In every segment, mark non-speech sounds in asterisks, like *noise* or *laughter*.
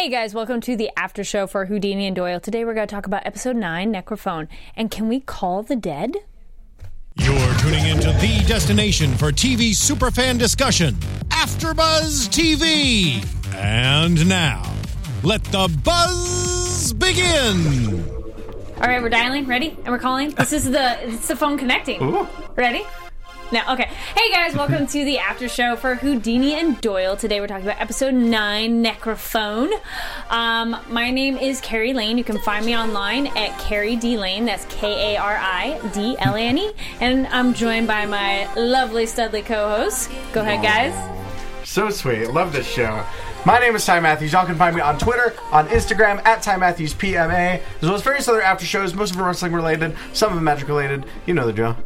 Hey guys, welcome to the after show for Houdini and Doyle. Today we're going to talk about episode 9, Necrophone. And can we call the dead? You're tuning into the destination for TV superfan discussion, AfterBuzz TV. And now, let the buzz begin. All right, we're dialing. Ready? And we're calling. This is the it's the phone connecting. Ready? No, okay. Hey guys, welcome to the after show for Houdini and Doyle. Today we're talking about episode 9, Necrophone. Um, my name is Kari Lane. You can find me online at Kari D Lane. That's K A R I D L A N E. And I'm joined by my lovely Studley co host. Go ahead, guys. So sweet. Love this show. My name is Ty Matthews. Y'all can find me on Twitter, on Instagram, at Ty Matthews PMA, as well as various other after shows, most of them are wrestling related, some of them magic related. You know the drill.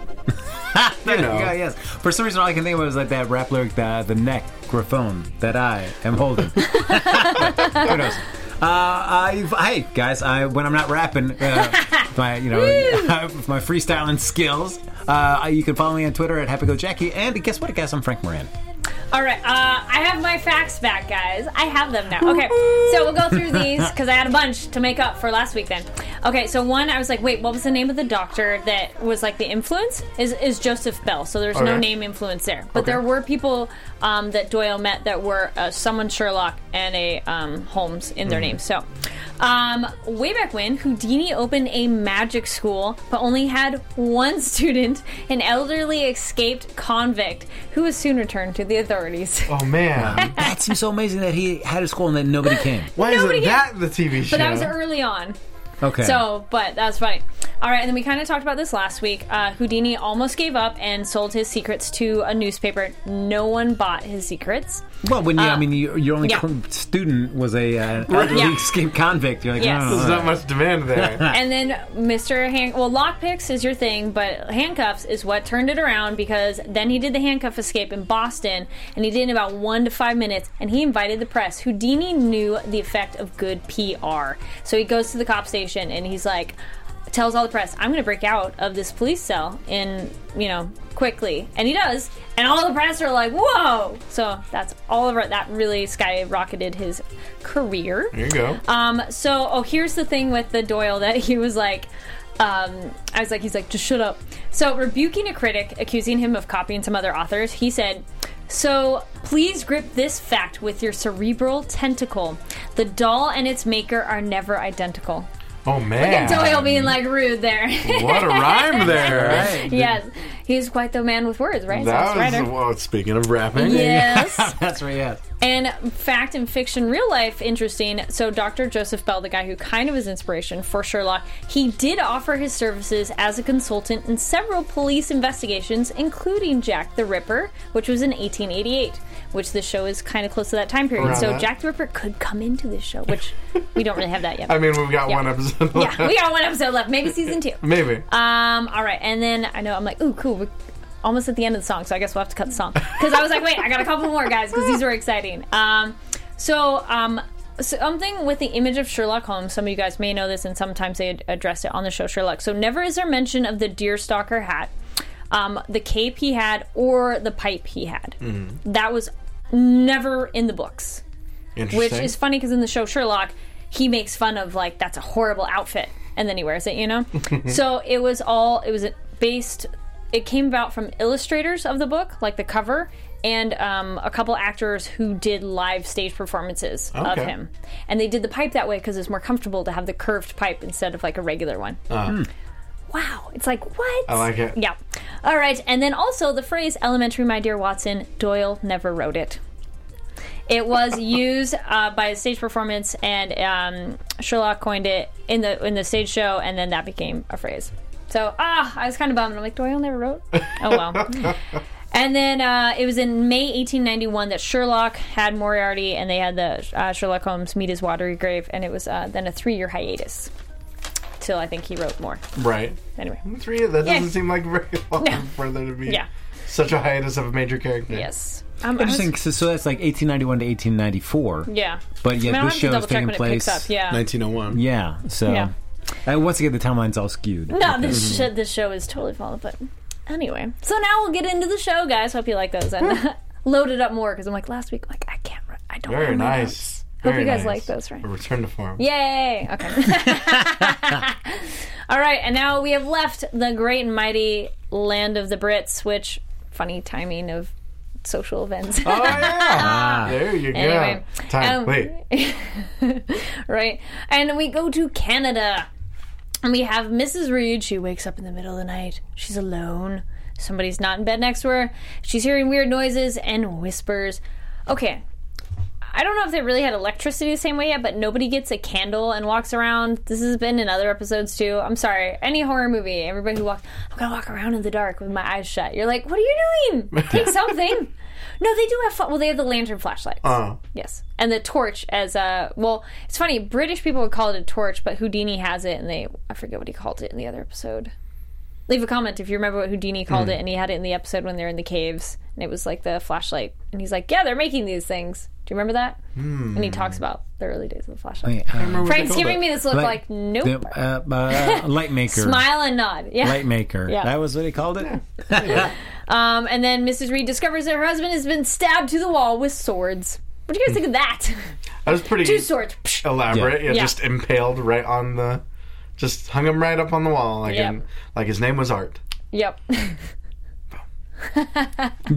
*laughs* you know. Yes. For some reason, all I can think of was like that rap lyric, the, the necrophone that I am holding. *laughs* *laughs* Who knows? Uh, I, hey guys, I when I'm not rapping, uh, my you know with my freestyling skills, uh, you can follow me on Twitter at HappyGoJackie. And guess what, guys? I'm Frank Moran. All right, uh, I have my facts back, guys. I have them now. Okay, so we'll go through these because I had a bunch to make up for last week. Then, okay, so one, I was like, wait, what was the name of the doctor that was like the influence? Is is Joseph Bell? So there's no Okay. name influence there, but Okay. there were people um, that Doyle met that were uh, someone Sherlock and a um, Holmes in their name. So, um, way back when, Houdini opened a magic school, but only had one *laughs* student, an elderly escaped convict, who was soon returned to the authorities. *laughs* Oh man. That seems so amazing that he had a school and that nobody came. Why is Nobody it that the TV show? But that was early on. Okay. So, but that's funny. All right, and then we kind of talked about this last week. Uh, Houdini almost gave up and sold his secrets to a newspaper. No one bought his secrets. Well, when you, I mean, you, your only yeah. student was a uh, Yeah. escaped convict. You're like, Yes. oh, There's not much demand there. *laughs* And then Mr. Hand well, lockpicks is your thing, but handcuffs is what turned it around because then he did the handcuff escape in Boston, and he did it in about one to five minutes, and he invited the press. Houdini knew the effect of good PR, so he goes to the cop station and he's like, tells all the press, "I'm going to break out of this police cell in you know quickly," and he does, and all the press are like, "Whoa!" So that's all over. That really skyrocketed his career. Here you go. Um, so, oh, here's the thing with the Doyle that he was like, um, I was like, he's like, just shut up. So, rebuking a critic, accusing him of copying some other authors, he said, so please grip this fact with your cerebral tentacle. The doll and its maker are never identical. Oh man. Doyle being like rude there. what a rhyme *laughs* there. Right. yes, he's quite the man with words, right? That was writer. well, speaking of rapping. Yes. *laughs* That's right. Yeah. And fact and fiction, real life, interesting. So, Dr. Joseph Bell, the guy who kind of was inspiration for Sherlock, he did offer his services as a consultant in several police investigations, including Jack the Ripper, which was in 1888, which this show is kind of close to that time period. Around so, that. Jack the Ripper could come into this show, which we don't really have that yet. *laughs* I mean, we've got Yeah. one episode left. yeah, we got one episode left, maybe season two. Maybe. Um, all right, and then I know I'm like, ooh, cool. We're almost at the end of the song, so I guess we'll have to cut the song because I was like, wait, I got a couple more guys because these were exciting. Um, so um. Something with the image of Sherlock Holmes, some of you guys may know this, and sometimes they ad- address it on the show Sherlock. So, never is there mention of the deerstalker hat, um, the cape he had, or the pipe he had. That was never in the books which is funny because in the show Sherlock, he makes fun of like that's a horrible outfit, and then he wears it, you know. *laughs* so it was all it was based. It came about from illustrators of the book, like the cover, and um, a couple actors who did live stage performances of him, and they did the pipe that way because it's more comfortable to have the curved pipe instead of like a regular one. Wow, it's like what? I like it. Yeah. All right, and then also the phrase "elementary, my dear Watson." Doyle never wrote it. It was *laughs* used uh, by a stage performance, and um, Sherlock coined it in the in the stage show, and then that became a phrase. So ah, I was kind of bummed. I'm like, Doyle never wrote. Oh well. *laughs* And then uh, it was in May 1891 that Sherlock had Moriarty, and they had the uh, Sherlock Holmes meet his watery grave, and it was uh, then a three-year hiatus till I think he wrote more. right. Anyway, Three. That doesn't Yeah. seem like very *laughs* long No. for there to be yeah, such a hiatus of a major character. yes. Um, I was- Interesting. So, so that's like 1891 to 1894. yeah. But yet I mean, I'll this have to show is double check taking when it place. picks up. Yeah. 1901. Yeah. So Yeah. Uh, once again, the timeline's all skewed. No, this sh- this show is totally falling. But anyway, so now we'll get into the show, guys. Hope you like those and *laughs* load it up more because I'm like last week, like I can't, write- I don't. Very have my nice. Hope Very you guys nice. like those, right? A return to form. Yay! Okay. *laughs* All right, and now we have left the great and mighty land of the Brits, which funny timing of social events. Oh yeah. *laughs* there you go. Anyway, Time. um, Wait. *laughs* right? And we go to Canada. And we have Mrs. Reed. She wakes up in the middle of the night. She's alone. Somebody's not in bed next to her. She's hearing weird noises and whispers. Okay. I don't know if they really had electricity the same way yet, but nobody gets a candle and walks around. This has been in other episodes too. I'm sorry. Any horror movie, everybody who walks, I'm gonna walk around in the dark with my eyes shut. You're like, what are you doing? Take *laughs* something. no, they do have fun. Well, they have the lantern flashlights. Oh. Yes, and the torch as a well. It's funny. British people would call it a torch, but Houdini has it, and they I forget what he called it in the other episode. Leave a comment if you remember what Houdini called it, and he had it in the episode when they're in the caves, and it was like the flashlight, and he's like, "Yeah, they're making these things." Do you remember that? And he talks about the early days of the flashlight. Uh, Frank's giving me this look like, nope. the, uh, uh, *laughs* light maker. Smile and nod. Yeah. Light maker. Yeah. That was what he called it. *laughs* Um, and then Mrs. Reed discovers that her husband has been stabbed to the wall with swords. What do you guys think of that? That was pretty Two swords. Psh. elaborate. Yeah. Yeah. just impaled right on the, just hung him right up on the wall, like Yep. in, like his name was Art. Yep. *laughs*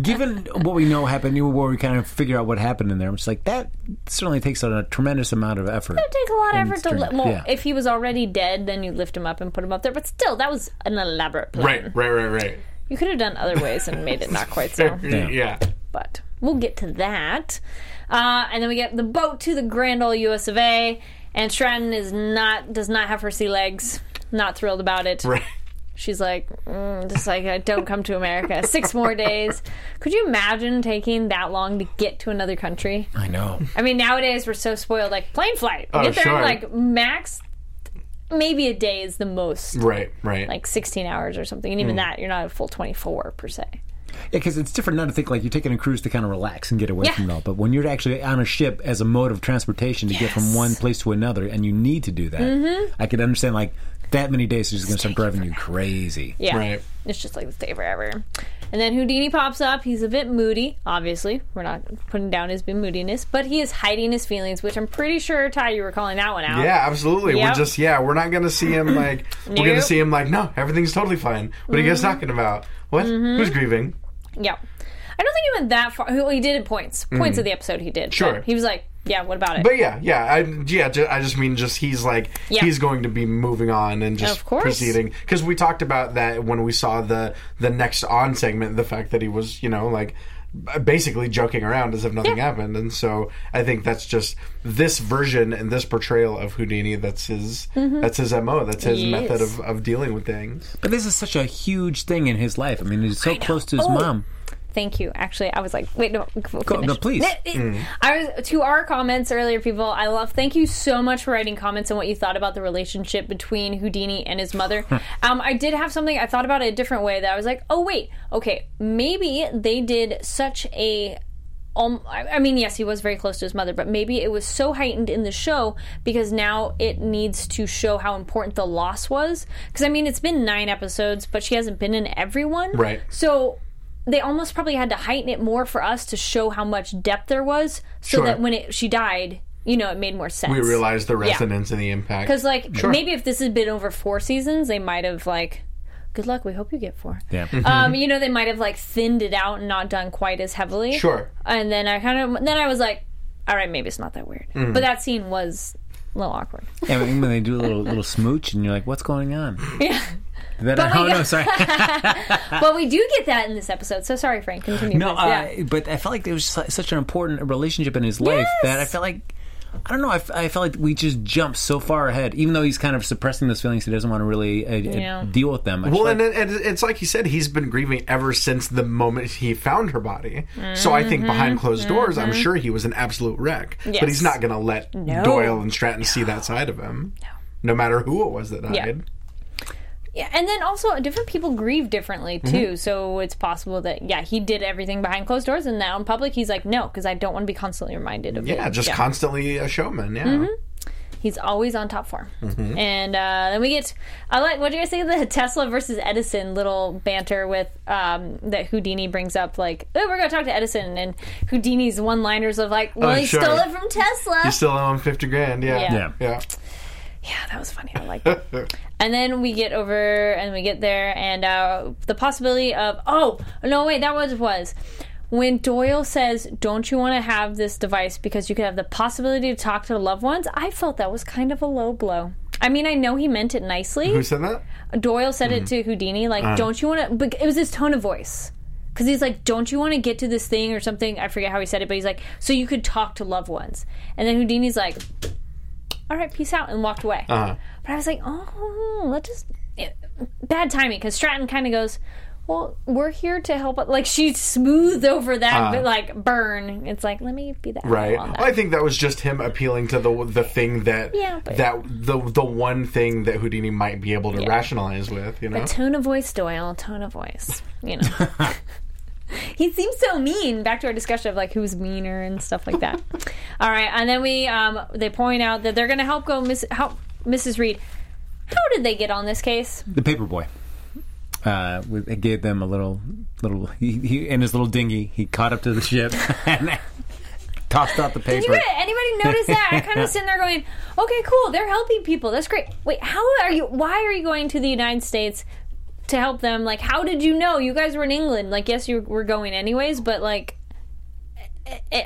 Given what we know happened, you where we kind of figure out what happened in there, I'm just like that certainly takes a tremendous amount of effort. It takes a lot of effort to. strength, Li- well, yeah. if he was already dead, then you lift him up and put him up there. But still, that was an elaborate plan. Right, right, right, right. You could have done other ways and made it not quite so. Yeah. yeah. But we'll get to that. Uh, and then we get the boat to the Grand Ole US of A. And Stratton is not does not have her sea legs. Not thrilled about it. Right. She's like, mm, just like, don't come to America. Six more days. Could you imagine taking that long to get to another country? I know. I mean, nowadays we're so spoiled. Like plane flight, Oh, get there sure. in like max, maybe a day is the most. Right, right. Like 16 hours or something, and even Hmm. that, you're not a full 24 per se. Yeah, because it's different now to think like you're taking a cruise to kind of relax and get away Yeah. from it all. But when you're actually on a ship as a mode of transportation to get from one place to another, and you need to do that, Mm-hmm. I could understand like that many days is just going to start driving you crazy. Yeah, Right. it's just like the stay forever. And then Houdini pops up. He's a bit moody. Obviously, we're not putting down his moodiness, but he is hiding his feelings, which I'm pretty sure Ty, you were calling that one out. Yeah, absolutely. We're just yeah, we're not gonna see him like we're gonna Mm-hmm. see him like no, everything's totally fine. What are you guys talking about? What? Who's grieving? Yeah. I don't think he went that far. Well, he did points. Points mm-hmm. of the episode he did. Sure. But He was like, yeah, what about it? But yeah, yeah, I yeah, ju- I just mean just he's like Yeah. he's going to be moving on and just Of course. proceeding because we talked about that when we saw the the next on segment, the fact that he was you know like basically joking around as if nothing Yeah. happened, and so I think that's just this version and this portrayal of Houdini. That's his mm-hmm. that's his mo. That's his Yes. method of, of dealing with things. But this is such a huge thing in his life. I mean, he's so close to his Oh. mom. Thank you. Actually, I was like, wait, no, *laughs* Go- no, please. I was to our comments earlier, people. I love. Thank you so much for writing comments on what you thought about the relationship between Houdini and his mother. *laughs* um, I did have something. I thought about it a different way. That I was like, oh wait, okay, maybe they did such a um, I I mean, yes, he was very close to his mother, but maybe it was so heightened in the show because now it needs to show how important the loss was. Because I mean, it's been nine episodes, but she hasn't been in every one, Right. So they almost probably had to heighten it more for us to show how much depth there was, so Sure. that when it she died, you know, it made more sense. We realized the resonance and the impact. because like maybe if this had been over four seasons, they might have like. Good luck. We hope you get four. Yeah. Um, you know, they might have like thinned it out and not done quite as heavily. Sure. And then I kind of then I was like, all right, maybe it's not that weird. Mm. But that scene was a little awkward. Yeah, when when they do a little little smooch, and you're like, "What's going on?" *laughs* Yeah. That, But we *laughs* oh no, sorry. *laughs* but we do get that in this episode. So sorry, Frank. Continue. No, uh, yeah. but I felt like there was such an important relationship in his life that I felt like I don't know. I felt like we just jumped so far ahead, even though he's kind of suppressing those feelings. He doesn't want to really uh, uh, Yeah. deal with them. I Well, and, like- it, and it's like he said, he's been grieving ever since the moment he found her body. So I think behind closed doors, I'm sure he was an absolute wreck. But Mm-hmm. He's not going to let No. Doyle and Stratton see that side of him. No. matter who it was that died. Yeah. Yeah, and then also different people grieve differently Mm-hmm. too. So it's possible that yeah, he did everything behind closed doors, and now in public he's like, no, because I don't want to be constantly reminded of it. Yeah, just constantly a showman. Yeah. He's always on top form. Mm-hmm. And uh, then we get, I like, what do you guys think of the *laughs* Tesla versus Edison little banter with um, that Houdini brings up? Like, oh, we're going to talk to Edison. And Houdini's one liners of like, well, Oh, he sure. stole it from Tesla. You still owe him fifty grand. Yeah. Yeah. Yeah. Yeah. Yeah, that was funny. I like that. *laughs* and then we get over and we get there, and uh, the possibility of oh no wait that was was when Doyle says, "Don't you want to have this device because you could have the possibility to talk to loved ones?" I felt that was kind of a low blow. I mean, I know he meant it nicely. Who said that? Doyle said it to Houdini, like, "Don't you want to?" But it was his tone of voice. Because he's like, don't you want to get to this thing or something? I forget how he said it, but he's like, so you could talk to loved ones. And then Houdini's like, all right, peace out, and walked away. Uh-huh. But I was like, oh, that just bad timing because Stratton kind of goes, well, we're here to help. Like she smoothed over that, but like burn. It's like, let me be the Uh-huh. Right. that. Well, I think that was just him appealing to the the thing that Yeah, but- that the the one thing that Houdini might be able to rationalize with. You know. tone of voice, Doyle. Tone of voice. You know. *laughs* he seems so mean. Back to our discussion of like who's meaner and stuff like that. *laughs* All right, and then we um they point out that they're going to help go Miss help Mrs. Reed. How did they get on this case? The paperboy. Uh, we- it gave them a little, little. He, he in his little dinghy. He caught up to the ship *laughs* and tossed out the Did paper. you anybody notice that? I kind of *laughs* sitting there going, "Okay, cool. They're helping people. That's great." Wait, how are you? Why are you going to the United States to help them? Like, how did you know? You guys were in England. Like, yes, you were going anyways, but like,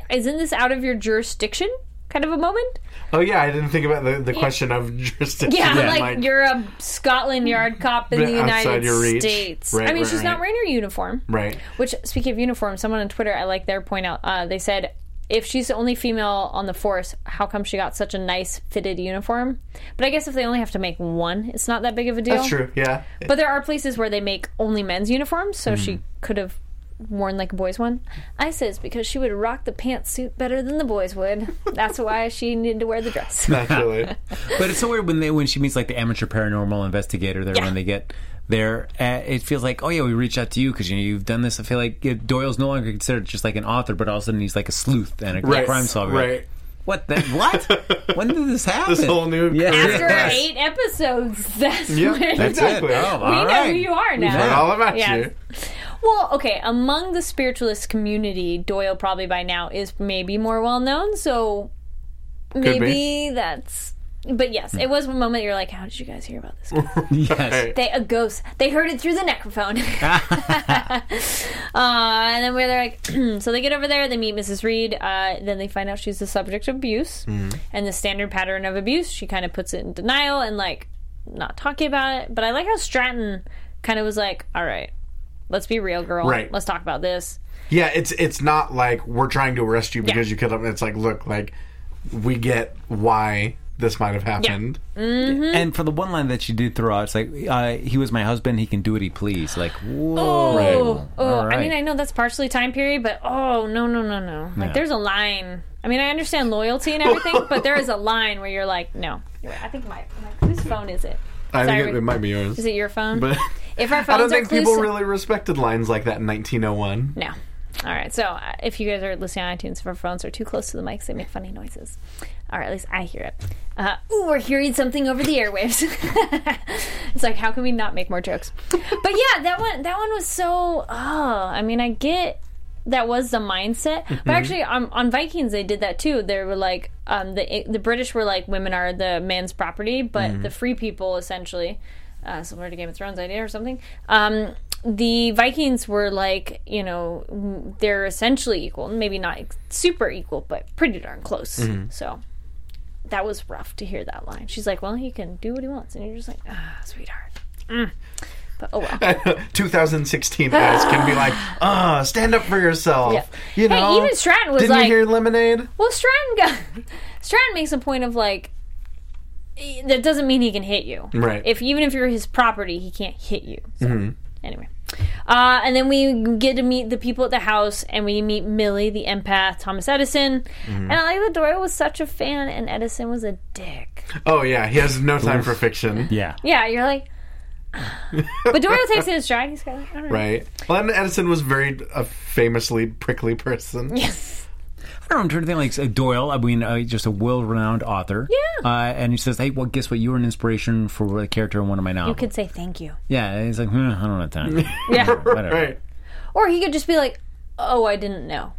isn't this out of your jurisdiction? Kind of a moment. Oh yeah, I didn't think about the, the question of *laughs* jurisdiction. Yeah, and, like, you're a Scotland Yard cop in the United. States. Right, I mean, right, she's not wearing her uniform. right. Which, speaking of uniform, someone on Twitter, I like their point out. Uh, they said, if she's the only female on the force, how come she got such a nice fitted uniform? But I guess if they only have to make one, it's not that big of a deal. That's true. Yeah. But there are places where they make only men's uniforms, so she Mm-hmm. could have worn like a boy's one. I says because she would rock the pantsuit better than the boys would. That's why she needed to wear the dress. Naturally. *laughs* But it's so weird when they when she meets like the amateur paranormal investigator there Yeah. when they get there. Uh, it feels like oh yeah we reached out to you because you know you've done this. I feel like yeah, Doyle's no longer considered just like an author, but all of a sudden he's like a sleuth and a Right. crime solver. Right. What? The, what? *laughs* when did this happen? This whole new Yeah. After Yes. eight episodes, *laughs* that's Yeah, when that's Exactly. Exactly. Oh, we all know right. who you are now. Learn all about Yes. you. Well, okay, among the spiritualist community, Doyle probably by now is maybe more well known, so maybe that's. But yes, it was one moment you're like, "How did you guys hear about this?" guy?" *laughs* Yes. they a ghost. They heard it through the necrophone. *laughs* *laughs* uh, and then we're like, *clears throat* so they get over there. They meet Mrs. Reed. Uh, then they find out she's the subject of abuse, and the standard pattern of abuse. She kind of puts it in denial and like not talking about it. But I like how Stratton kind of was like, "All right, let's be real, girl. Right. Let's talk about this." Yeah, it's it's not like we're trying to arrest you because Yeah. you killed him. It's like, look, like we get why this might have happened. And for the one line that she did throw out, it's like uh, he was my husband. He can do what he please. Like whoa. Oh, oh All I mean, I know that's partially time period, but oh no, no, no, no! Like, Yeah. there's a line. I mean, I understand loyalty and everything, *laughs* but there is a line where you're like, no. I think my, my whose phone is it? I think Sorry. it, it might be yours. Is it your phone? But if our *laughs* I don't are think people clues- really respected lines like that in 1901. No. All right. So uh, if you guys are listening on iTunes, if our phones are too close to the mics, they make funny noises. Or at least I hear it. Uh, ooh, we're hearing something over the airwaves. *laughs* it's like, how can we not make more jokes? But yeah, that one, that one was so. Oh, I mean, I get that was the mindset, but actually, on, on Vikings they did that too. They were like, um, the the British were like, women are the man's property, but the free people essentially, uh, similar to Game of Thrones idea or something. Um, the Vikings were like, you know, they're essentially equal. Maybe not super equal, but pretty darn close. So that was rough to hear that line. She's like, well, he can do what he wants. And you're just like, ah, sweetheart. Mm. But oh well. *laughs* 2016 as can be like, *sighs* ah, stand up for yourself. Yeah. You Hey, know, even Stratton was Didn't like- you hear Lemonade? Well, Stratton got, *laughs* Stratton makes a point of like, that doesn't mean he can hit you. Right. If even if you're his property, he can't hit you. So, Anyway, uh, and then we get to meet the people at the house, and we meet Millie, the empath, Thomas Edison, and I like that Doyle was such a fan, and Edison was a dick. Oh yeah, he has no time for fiction. Yeah. Yeah, you're like. *laughs* but Doyle takes it in stride. He's kind of like, all right. Right. Well, and Edison was very a famously prickly person. Yes. I don't know, I'm trying to think like uh, Doyle. I mean, uh, just a world-renowned author. Yeah. Uh, and he says, "Hey, well, guess what? You were an inspiration for a character in one of my novels." You could say thank you. yeah. And he's like, hmm, I don't have time. *laughs* Yeah. *laughs* Whatever. Right. Or he could just be like, "Oh, I didn't know."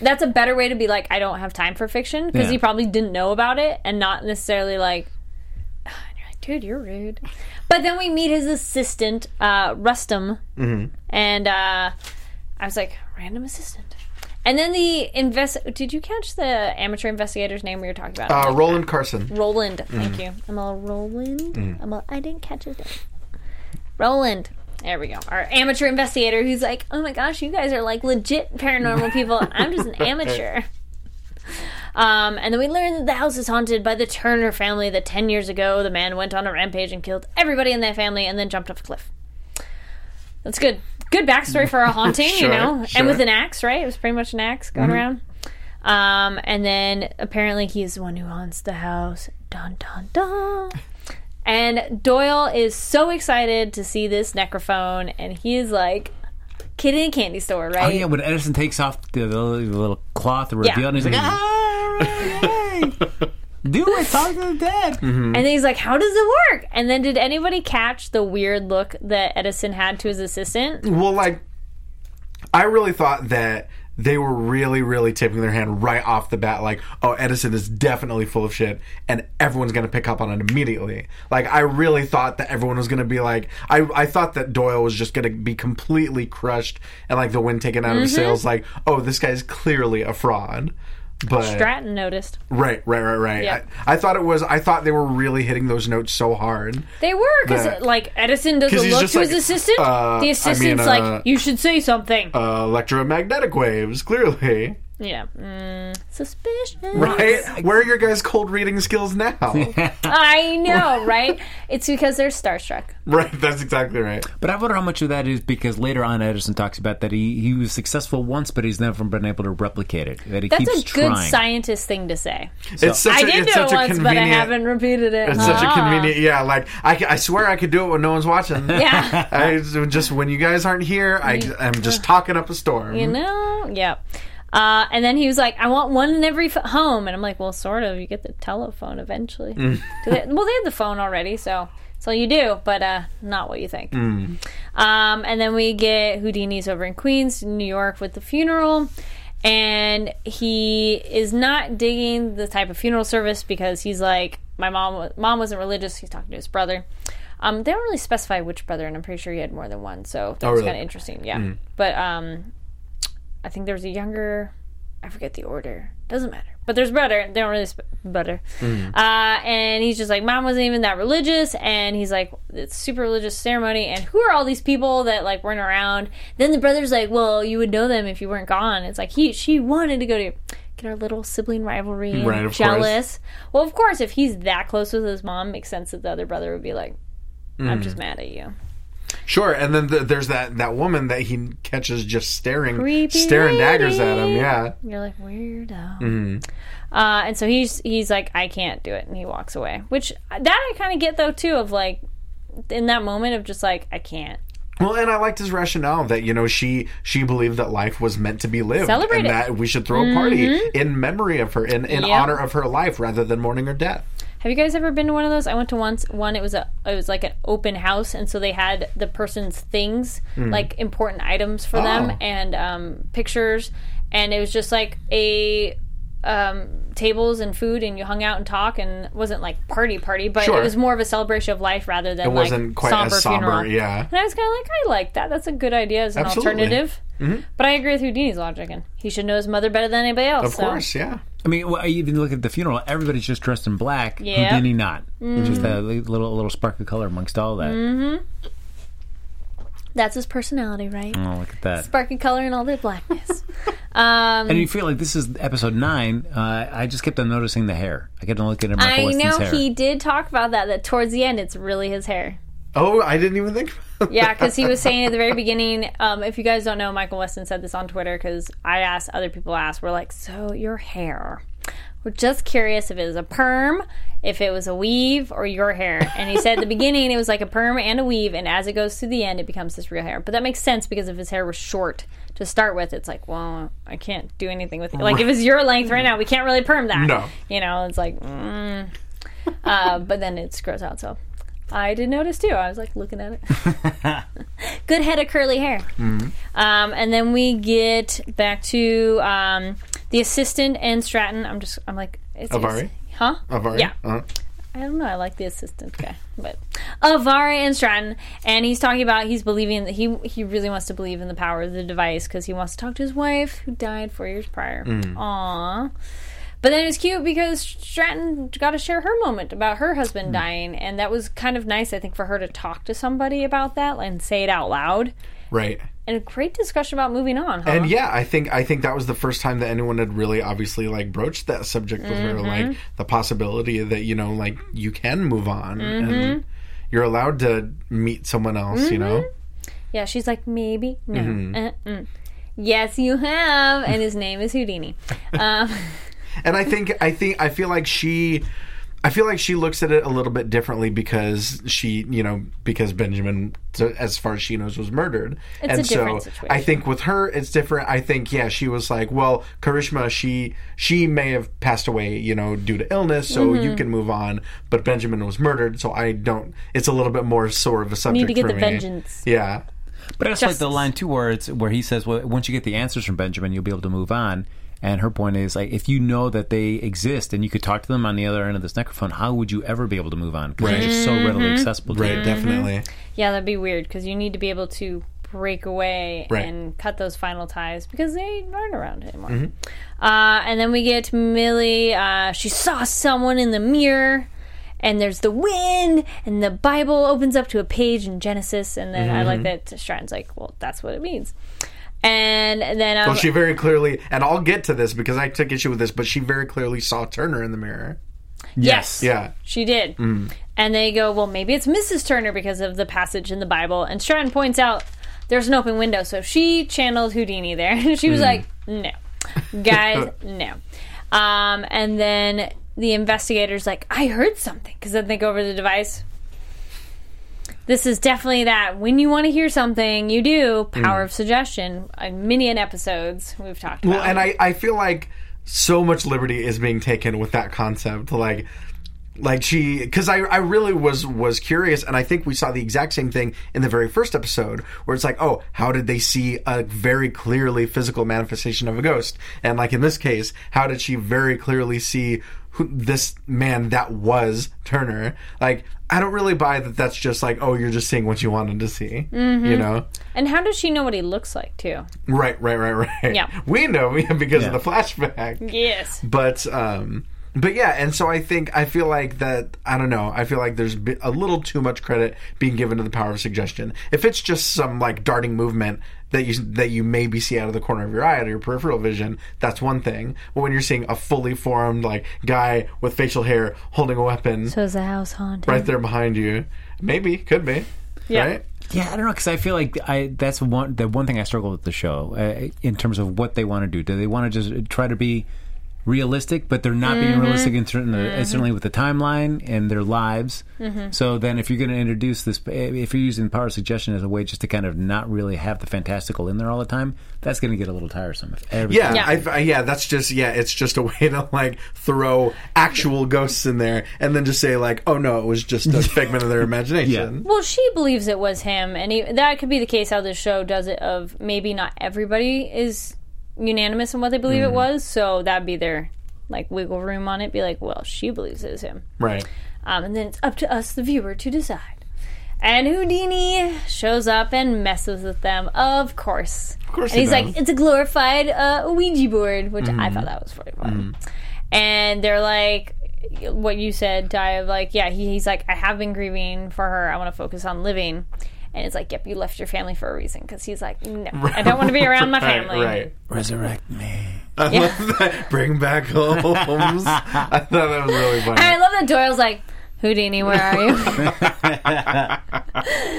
That's a better way to be like, "I don't have time for fiction," because Yeah. he probably didn't know about it, and not necessarily like, and you're like, "Dude, you're rude." But then we meet his assistant, uh, Rustum, and uh, I was like, "Random assistant." And then the invest. Did you catch the amateur investigator's name we were talking about? Uh, Roland Carson. Roland. Thank you. I'm all Roland. I'm all, I didn't catch his name. Roland. There we go. Our amateur investigator who's like, oh my gosh, you guys are like legit paranormal people. and *laughs* I'm just an amateur. Um, and then we learn that the house is haunted by the Turner family. That 10 years ago, the man went on a rampage and killed everybody in that family and then jumped off a cliff. That's good. Good backstory for a *laughs* haunting, Sure, you know? sure. And with an axe, right? It was pretty much an axe going around. Um, and then apparently he's the one who haunts the house. Dun dun dun. And Doyle is so excited to see this necrophone, and he is like, kid in a candy store, right? Oh yeah, when Edison takes off the, the little cloth reveal, Yeah. and he's like, *laughs* "Ah, right, hey. *laughs* do it, talk to the dead." Mm-hmm. And then he's like, "How does it work?" And then, did anybody catch the weird look that Edison had to his assistant? Well, like, I really thought that they were really, really tipping their hand right off the bat. Like, oh, Edison is definitely full of shit, and everyone's going to pick up on it immediately. Like, I really thought that everyone was going to be like, I, I thought that Doyle was just going to be completely crushed and like the wind taken out of his mm-hmm. sails. Like, oh, this guy's clearly a fraud. But Stratton noticed right, right, right, right. Yeah. I, I thought it was. I thought they were really hitting those notes so hard. they were because like Edison doesn't look to his assistant. uh, the I assistant's mean, uh, like, "You should say something." Uh, electromagnetic waves, clearly. Yeah, mm, suspicious. Right? Where are your guys' cold reading skills now? *laughs* I know, *laughs* right? it's because they're starstruck. right, that's exactly right. But I wonder how much of that is because later on Edison talks about that he, he was successful once, but he's never been able to replicate it. That he That's keeps a good trying. scientist thing to say. It's such I a, did it's do such it once, but I haven't repeated it. It's such a Ah. convenient, yeah. Like I, I swear I could do it when no one's watching. *laughs* Yeah. I just when you guys aren't here, I, I'm just talking up a storm. You know? Yeah. Uh, and then he was like, I want one in every f- home. And I'm like, well, sort of. You get the telephone eventually. Mm. *laughs* They- well, they had the phone already, so so you do, but uh, not what you think. Mm. Um, and then we get Houdini's over in Queens, New York, with the funeral. And he is not digging the type of funeral service because he's like, my mom, mom wasn't religious. He's talking to his brother. Um, they don't really specify which brother, and I'm pretty sure he had more than one. So that Oh, was really? kind of interesting. Yeah, but um, I think there's a younger. I forget the order. Doesn't matter. But there's brother. They don't really sp- butter. Mm. Uh, and he's just like, mom wasn't even that religious. And he's like, it's super religious ceremony. And who are all these people that like weren't around? Then the brother's like, well, you would know them if you weren't gone. It's like he she wanted to go to get our little sibling rivalry. Right, of course. jealous. Well, of course, if he's that close with his mom, makes sense that the other brother would be like, I'm Mm. just mad at you. Sure, and then th there's that that woman that he catches just staring, Creepy staring daggers at him. Yeah, You're like weirdo. Mm-hmm. Uh, and so he's he's like, I can't do it, and he walks away. Which that I kind of get though too, of like in that moment of just like I can't. Well, and I liked his rationale that you know she she believed that life was meant to be lived, Celebrate and it. Mm-hmm. that we should throw a party in memory of her, in, in Yep. honor of her life, rather than mourning her death. Have you guys ever been to one of those? I went to once. One, it was a it was like an open house, and so they had the person's things, like important items for Oh. them, and um, pictures, and it was just like a um, tables and food, and you hung out and talk, and it wasn't like party party, but Sure. it was more of a celebration of life rather than It wasn't like quite somber as somber, funeral. yeah. And I was kind of like, I like that. That's a good idea as an Absolutely. Mm-hmm. alternative. But I agree with Houdini's logic, and he should know his mother better than anybody else. Of so. course, yeah. I mean, well, even look at the funeral. Everybody's just dressed in black. Mm-hmm. Houdini not. Just a li- little little spark of color amongst all that. That's his personality, right? Oh, look at that. Sparky color and all the blackness. *laughs* um, And you feel like this is episode nine. Uh, I just kept on noticing the hair. I kept on looking at Michael I Weston's know hair. he did talk about that. That towards the end, it's really his hair. Oh, I didn't even think. *laughs* Yeah, because he was saying at the very *laughs* beginning. Um, if you guys don't know, Michael Weston said this on Twitter because I asked other people asked. We're like, so your hair. We're just curious if it was a perm, if it was a weave, or your hair. And he said at the *laughs* beginning it was like a perm and a weave, and as it goes to the end, it becomes this real hair. But that makes sense because if his hair was short to start with, it's like, well, I can't do anything with it. Like if it's your length right now, we can't really perm that. No. You know, it's like, mm. uh, but then it grows out. So I did notice too. I was like looking at it. *laughs* *laughs* Good head of curly hair. Um, and then we get back to um, the assistant and Stratton. I'm just, I'm like, it's, Avari? huh? Avari? Yeah. Uh-huh. I don't know. I like the assistant guy, but Avari and Stratton, and he's talking about he's believing that he he really wants to believe in the power of the device because he wants to talk to his wife who died four years prior. Aww. But then it was cute because Stratton got to share her moment about her husband dying, and that was kind of nice, I think, for her to talk to somebody about that and say it out loud. Right. And a great discussion about moving on, huh? And yeah, I think I think that was the first time that anyone had really obviously like broached that subject with her, like the possibility that you know, like you can move on and you're allowed to meet someone else. You know, Yeah, she's like, maybe. No. Mm-hmm. Uh-uh. Yes, you have. And his name is Houdini. *laughs* Um, and I think I think I feel like she. I feel like she looks at it a little bit differently because she, you know, because Benjamin, as far as she knows, was murdered. It's and a different so situation. I think with her, it's different. I think, yeah, she was like, well, Karishma, she she may have passed away, you know, due to illness, so Mm-hmm. you can move on. But Benjamin was murdered, so I don't. It's a little bit more sort of a subject. to get for the me. vengeance. Yeah, But I just like the Justice. line two words where he says, "Well, once you get the answers from Benjamin, you'll be able to move on." And her point is like, if you know that they exist and you could talk to them on the other end of this microphone, how would you ever be able to move on? Because it's just so readily Mm-hmm. accessible. To right, you. definitely. yeah, that'd be weird because you need to be able to break away Right. and cut those final ties because they aren't around anymore. Mm-hmm. Uh, and then we get Millie. Uh, she saw someone in the mirror. And there's the wind, and the Bible opens up to a page in Genesis, and then I Mm-hmm. like that Stratton's like, "Well, that's what it means." And then um, Well, she very clearly, and I'll get to this because I took issue with this, but she very clearly saw Turner in the mirror. yes, Yeah, She did. And they go, well, maybe it's Mrs. Turner because of the passage in the Bible. And Stratton points out there's an open window. So she channeled Houdini there. *laughs* And she was like, no. Guys, *laughs* no. Um, and then the investigator's like, I heard something. Because then they go over the device. This is definitely that. When you want to hear something, you do. Power mm. of suggestion. Uh, A million episodes we've talked about. Well, and I, I feel like so much liberty is being taken with that concept. Like, like she, because I, I really was was curious, and I think we saw the exact same thing in the very first episode, where it's like, oh, how did they see a very clearly physical manifestation of a ghost? And like in this case, how did she very clearly see who, this man that was Turner? Like, I don't really buy that. That's just like, oh, you're just seeing what you wanted to see, you know? and how does she know what he looks like, too? Right, right, right, *laughs* right. Yeah. we know *laughs* because Yeah. of the flashback. Yes. But um but yeah, and so I think I feel like that I don't know. I feel like there's a little too much credit being given to the power of suggestion. If it's just some like darting movement that you that you maybe see out of the corner of your eye out of your peripheral vision, that's one thing. But when you're seeing a fully formed like guy with facial hair holding a weapon So is the house haunted? right there behind you, maybe could be. Yeah. Right? Yeah, I don't know because I feel like I that's one the one thing I struggle with the show uh, in terms of what they want to do. Do they want to just try to be realistic, but they're not Mm-hmm. being realistic in certain, uh, certainly with the timeline and their lives. Mm-hmm. So then, if you're going to introduce this, if you're using power suggestion as a way just to kind of not really have the fantastical in there all the time, that's going to get a little tiresome. If Yeah, Yeah. I, I, yeah, that's just yeah, it's just a *laughs* way to like throw actual ghosts in there and then just say like, oh no, it was just a *laughs* figment of their imagination. Yeah. Well, she believes it was him, and he, that could be the case how this show does it. Of maybe not everybody is unanimous in what they believe it was, so that'd be their like wiggle room on it. Be like, well, she believes it is him, Right. um, and then it's up to us, the viewer, to decide. And Houdini shows up and messes with them, of course. Of course and he he's does. like, it's a glorified uh, Ouija board, which I thought that was pretty fun. And they're like, what you said, Ty, of like, yeah, he, he's like, I have been grieving for her. I want to focus on living. And it's like, yep, you left your family for a reason. Because he's like, no, I don't want to be around my *laughs* Right, family. Right. resurrect me. I love that. Bring back Holmes. *laughs* I thought that was really funny. And I love that Doyle's like, Houdini, where are you?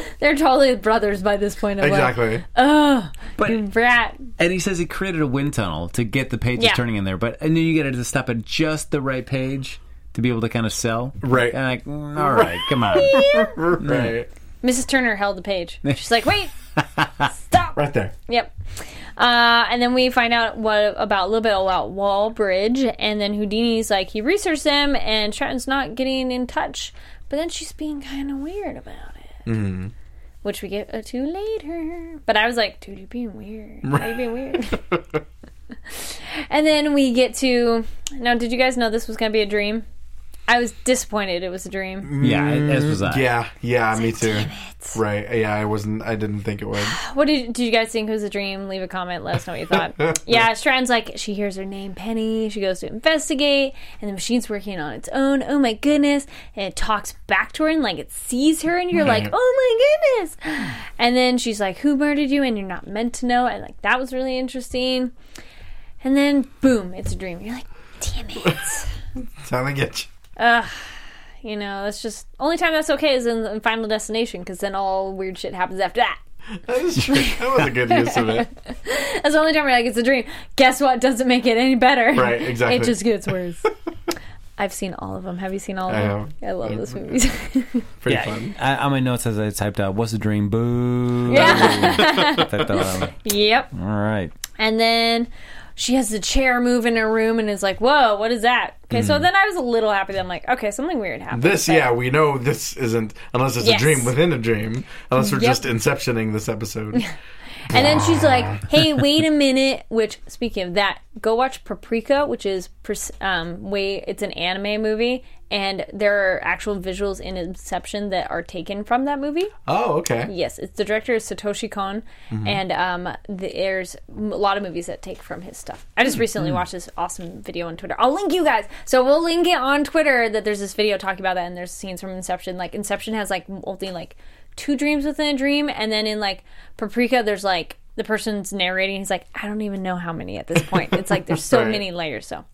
*laughs* They're totally brothers by this point. I'm like, Exactly. oh, But- you brat. And he says he created a wind tunnel to get the pages Yeah. turning in there, but and then you get it to stop at just the right page to be able to kind of sell. Right. And like, mm, all right, come on. right. Mrs. Turner held the page. *laughs* She's like, wait, stop. Right there. Yep. Uh, and then we find out what about a little bit about Wallbridge, and then Houdini's like he researched them, and Stratton's not getting in touch, but then she's being kind of weird about it, which we get uh, to later. But I was like, dude, you're being weird. Why are you being weird? *laughs* and then we get to now. Did you guys know this was gonna be a dream? I was disappointed it was a dream. Yeah, as was I. Yeah, yeah, me too. Right. Yeah, I wasn't. I didn't think it would. *sighs* What did, did you guys think it was a dream? Leave a comment. Let us know what you thought. *laughs* yeah, Stratton's like, she hears her name, Penny. She goes to investigate, and the machine's working on its own. Oh my goodness. And it talks back to her, and like it sees her, and you're like, oh my goodness. *gasps* And then she's like, who murdered you? And you're not meant to know. And like, that was really interesting. And then, boom, it's a dream. You're like, damn it. *laughs* Time to get you. You know, that's just, only time that's okay is in, in Final Destination, because then all weird shit happens after that. That is true. That was a good use of it. *laughs* That's the only time we're like, it's a dream. Guess what? Doesn't make it any better. Right, exactly. It just gets worse. *laughs* I've seen all of them. Have you seen all of I them? have. I love those movies. *laughs* Pretty Yeah, fun. I, on my notes as I typed out, "What's a dream?" Boo. yeah. Typed out, yep. all right. And then she has the chair move in her room and is like, "Whoa, what is that?" Okay, so hmm. then I was a little happy. That I'm like, okay, something weird happened. This, But- yeah, we know this isn't unless it's Yes. a dream within a dream. Unless we're Yep. just inceptioning this episode. *laughs* And then she's like, "Hey, *laughs* wait a minute." Which, speaking of that, go watch Paprika, which is um, way. It's an anime movie, and there are actual visuals in Inception that are taken from that movie. oh, okay. Yes, it's the director is Satoshi Kon, and um, the, there's a lot of movies that take from his stuff. I just recently watched this awesome video on Twitter. I'll link you guys, so we'll link it on Twitter. That there's this video talking about that, and there's scenes from Inception. Like Inception has like only like two dreams within a dream, and then in like Paprika, there's like the person's narrating. He's like, I don't even know how many at this point. It's like there's *laughs* so Right. many layers. So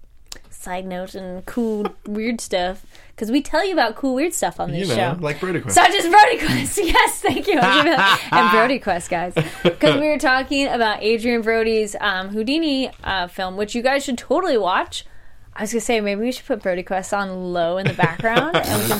side note and cool weird stuff because we tell you about cool weird stuff on You this know, show. like Brody Quest. Such as Brody Quest. *laughs* Yes, thank you. I'll give it that. and *laughs* Brody Quest, guys. Because we were talking about Adrien Brody's um, Houdini uh, film, which you guys should totally watch. I was to say, maybe we should put Brody Quest on low in the background. and we can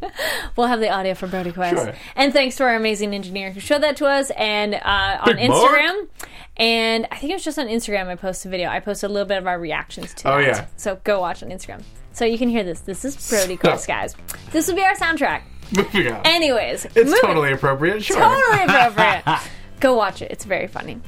*laughs* We'll have the audio for Brody Quest. Sure. And thanks to our amazing engineer who showed that to us and uh, on Big Mark. Instagram. And I think it was just on Instagram I posted a video. I posted a little bit of our reactions to it. Oh, that. yeah. So go watch on Instagram. So you can hear this. This is Brody Quest, guys. This will be our soundtrack. *laughs* Moving on. Anyways, it's moving- totally appropriate. Sure. totally appropriate. *laughs* Go watch it. It's very funny.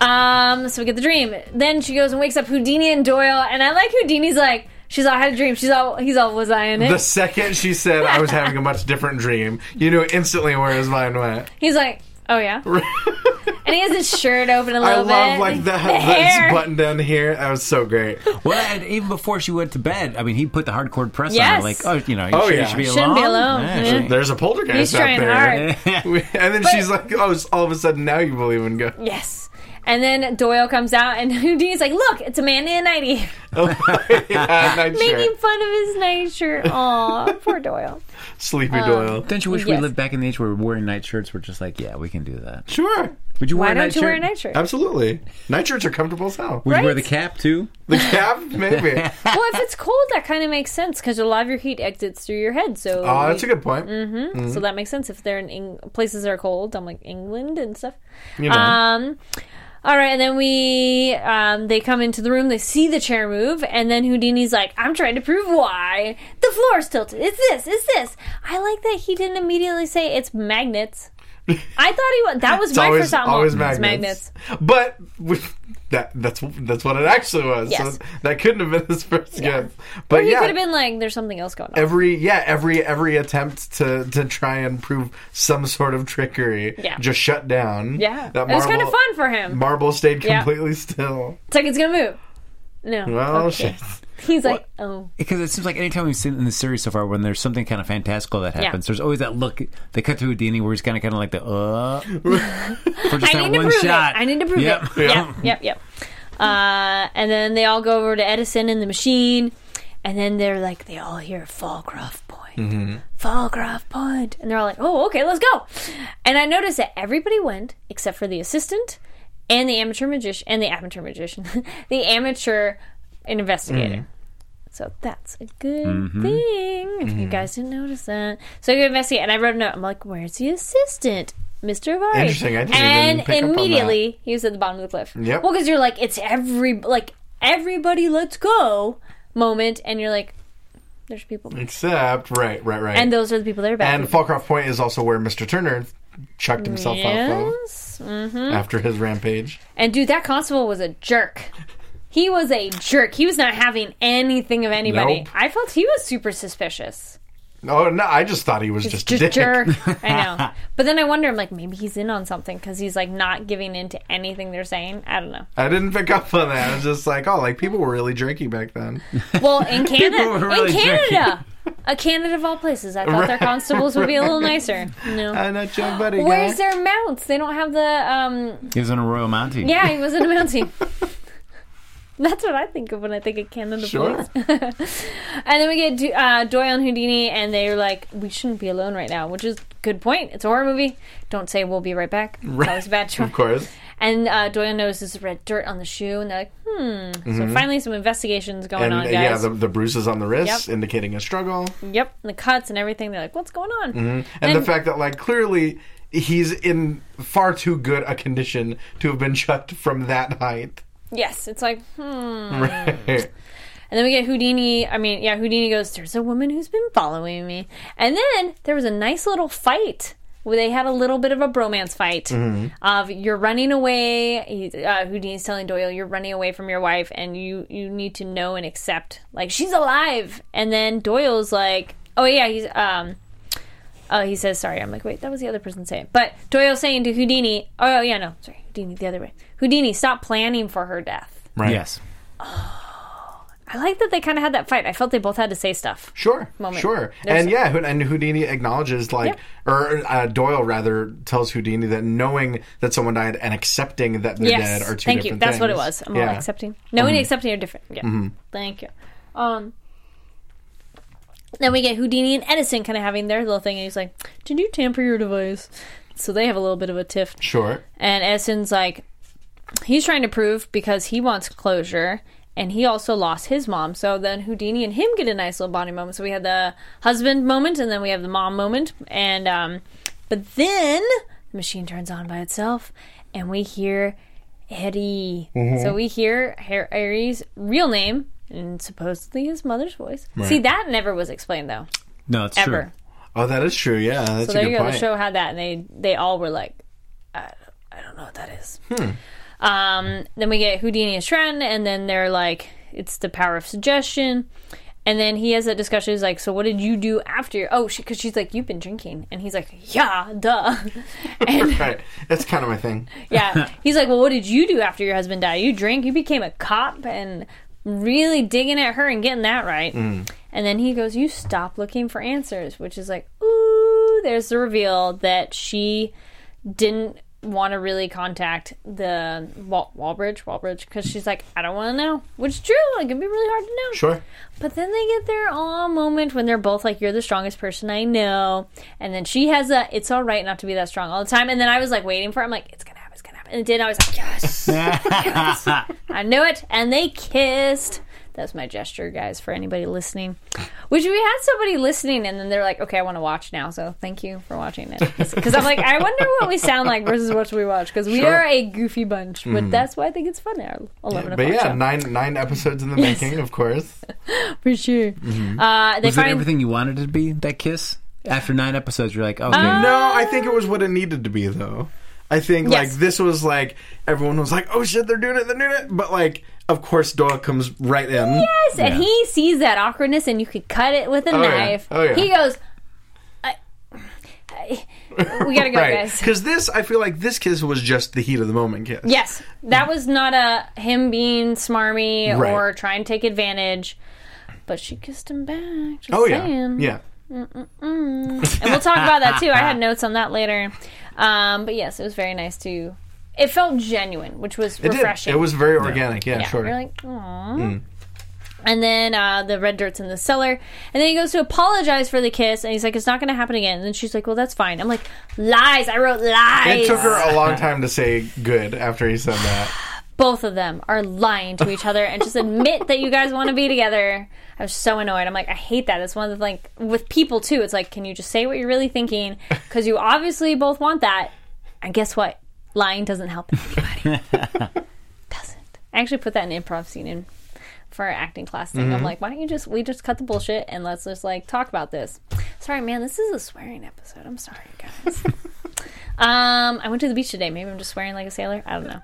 Um, so we get the dream. Then she goes and wakes up Houdini and Doyle, and I like Houdini's like, she's all I had a dream. She's all he's all was I in it? The second she said I was having a much different dream, you knew instantly where his mind went. He's like, oh yeah, *laughs* and he has his shirt open a I little love bit. like that the this hair. button down here. That was so great. Well, and even before she went to bed, I mean, he put the hardcore press on her, like, oh, you know, you Oh, sure you yeah. should be Shouldn't alone. be alone. Yeah. she- There's a poltergeist He's out trying there. hard. *laughs* and then she's like, "Oh, it's all of a sudden now you believe in God." Yes. And then Doyle comes out, and *laughs* Houdini's like, "Look, it's a man in a nightie, *laughs* yeah, making fun of his nightshirt. Aw, poor Doyle. Sleepy Doyle. Don't you wish we lived back in the age where wearing night shirts were just like, yeah, we can do that. Sure, Would you Why wear a don't you shirt? wear a night shirt? absolutely. Nightshirts are comfortable as hell. Would you wear the cap too? The cap, maybe. *laughs* well, if it's cold, that kind of makes sense because a lot of your heat exits through your head. So, Oh, that's a good point. Mm-hmm. so that makes sense if they're in Eng- places that are cold. I'm like England and stuff. You know. Um, all right, and then we um, they come into the room. They see the chair move, and then Houdini's like, "I'm trying to prove why the floor's tilted. It's this. It's this." I like that he didn't immediately say it's magnets. *laughs* I thought he was. That was It's my always, first thought. always Well, magnets. But that that's that's what it actually was. Yes. So that couldn't have been his first guess. But He yeah, could have been like, "There's something else going on." every yeah every every attempt to to try and prove some sort of trickery Yeah. just shut down. yeah, that it was kind of fun for him. Marble stayed Yeah. completely still. It's like it's gonna move. No. Well, Okay. shit. *laughs* He's like, oh. Because it seems like anytime we've seen in the series so far, when there's something kind of fantastical that happens, there's always that look. They cut to Houdini where he's kind of kind of like the uh *laughs* for just I that need to one prove shot. it. I need to prove Yep. it. Yep, *laughs* yep, yep. Uh, and then they all go over to Edison and the machine, and then they're like, they all hear Fallcroft Point. Point. Fallcroft Point. And they're all like, oh, okay, let's go. And I noticed that everybody went except for the assistant and the amateur magician and the amateur magician, the amateur investigator. Mm. So that's a good Mm-hmm. thing. If you mm-hmm. guys didn't notice that. So I go investigate and I wrote a note. I'm like, where's the assistant? Mr. Vari. Interesting, I didn't and even pick up on that. immediately he was at the bottom of the cliff. Yep. Well, because you're like, it's every like everybody, let's go moment, and you're like, there's people, Except, right, right, right. and those are the people that are bad. And people. Fallcroft Point is also where Mr. Turner chucked himself off yes, of after his rampage. and dude, that constable was a jerk. He was a jerk. He was not having anything of anybody. Nope. I felt he was super suspicious. Oh no, I just thought he was just, Just a dick. jerk. *laughs* I know. But then I wonder, I'm like, maybe he's in on something because he's like not giving in to anything they're saying. I don't know. I didn't pick up on that. I was just like, oh, like people were really drinking back then. *laughs* Well, in Canada, were really in Canada, a Canada of all places, I thought their *laughs* constables would be a little nicer. No. I'm not your buddy, Where's guy. their mounts? They don't have the um. He was on a Royal Mountie. Yeah, he was in a mountie. *laughs* That's what I think of when I think of Canada Sure. *laughs* and then we get Do- uh, Doyle and Houdini, and they're like, "We shouldn't be alone right now," which is good point. It's a horror movie. Don't say we'll be right back. That was a bad *laughs* choice. Of course. And uh, Doyle notices red dirt on the shoe, and they're like, "Hmm." So finally, some investigations going Mm-hmm. And on, uh, yeah, the, the bruises on the wrists Yep. indicating a struggle. Yep, and the cuts and everything. They're like, "What's going on?" And, And- the fact that, like, clearly he's in far too good a condition to have been chucked from that height. Yes, it's like, hmm. Right. And then we get Houdini. I mean, yeah, Houdini goes, There's a woman who's been following me. And then there was a nice little fight where they had a little bit of a bromance fight of you're running away. Uh, Houdini's telling Doyle, You're running away from your wife and you, you need to know and accept, like, she's alive. And then Doyle's like, Oh, yeah, he's, um, Oh, he says sorry. I'm like, wait, that was the other person saying. But Doyle saying to Houdini, oh yeah, no, sorry, Houdini, the other way. Houdini, stop planning for her death. Right. Yes. I like that they kind of had that fight. I felt they both had to say stuff. Sure, moment. sure, There's- and yeah, Houd- and Houdini acknowledges like, Yep. or uh, Doyle rather tells Houdini that knowing that someone died and accepting that they're Yes, dead are two thank you. different That's what it things. was. I'm yeah. Mm-hmm. all accepting. Knowing and accepting are different. Yeah, thank you. Um, then we get Houdini and Edison kind of having their little thing, and he's like, "Did you tamper your device?" So they have a little bit of a tiff. Sure. And Edison's like, he's trying to prove because he wants closure. And he also lost his mom. So then Houdini and him get a nice little bonding moment. So we had the husband moment and then we have the mom moment. And, um, but then the machine turns on by itself and we hear Eddie. So we hear Har- Harry's real name and supposedly his mother's voice. See, that never was explained though, No, it's ever. true. Oh, that is true. Yeah, that's So there you go. point. The show had that, and they they all were like, I, I don't know what that is. Hmm. Um, then we get Houdini and Shren, and then they're like, it's the power of suggestion. And then he has that discussion. He's like, "So what did you do after?" Oh, because she's like, "You've been drinking," and he's like, "Yeah, duh." *laughs* and right, that's kind of my thing. *laughs* yeah, he's like, "Well, what did you do after your husband died? You drink. You became a cop and really digging at her and getting that right." Mm. And then he goes, "You stop looking for answers," which is like, ooh, there's the reveal that she didn't want to really contact the Wal- Walbridge, Walbridge, because she's like, I don't want to know, which is true. It can be really hard to know. Sure. But then they get their aw moment when they're both like, "You're the strongest person I know," and then she has a, "It's all right not to be that strong all the time." And then I was like waiting for, it. I'm like, "It's gonna happen, it's gonna happen," and it did. I was like, "Yes, *laughs* yes. I knew it," and they kissed. That's my gesture, guys, for anybody listening. Which we had somebody listening, and then they're like, "Okay, I want to watch now." So thank you for watching it, *laughs* because I'm like, I wonder what we sound like versus what we watch, because we Sure. are a goofy bunch. But mm-hmm. that's why I think it's fun. Our eleven But yeah, show. nine nine episodes in the *laughs* making, of course. for sure. Mm-hmm. Uh, they Was it find everything you wanted it to be? That kiss? After nine episodes, you're like, okay. No, um, I think it was what it needed to be, though. I think like this was like everyone was like, "Oh shit, they're doing it, they're doing it," but like, of course, Doyle comes right in. Yes, and he sees that awkwardness, and you could cut it with a Oh, yeah. knife. Oh, yeah. He goes, I, I, "We gotta go, *laughs* right? guys." Because this, I feel like this kiss was just the heat of the moment kiss. Yes, that was not a him being smarmy Right. or trying to take advantage, but she kissed him back. Just Oh yeah. Yeah. And we'll talk about that too. I had notes on that later, um, but yes, it was very nice to. It felt genuine, which was It refreshing. did. It was very organic. Yeah, yeah, sure. You're like, Aw. And then uh, the red dirt's in the cellar. And then he goes to apologize for the kiss. And he's like, it's not going to happen again. And then she's like, well, that's fine. I'm like, lies. I wrote lies. It took her a long *laughs* time to say good after he said that. Both of them are lying to each other and just admit that you guys want to be together. I was so annoyed. I'm like, I hate that. It's one of the, like, with people too. It's like, can you just say what you're really thinking? *laughs* Because you obviously both want that. And guess what? Lying doesn't help anybody. *laughs* doesn't. I actually put that in improv scene in for our acting class thing. I'm like, why don't you just we just cut the bullshit and let's just like talk about this. Sorry, man, this is a swearing episode. I'm sorry, guys. *laughs* um, I went to the beach today. Maybe I'm just swearing like a sailor. I don't know.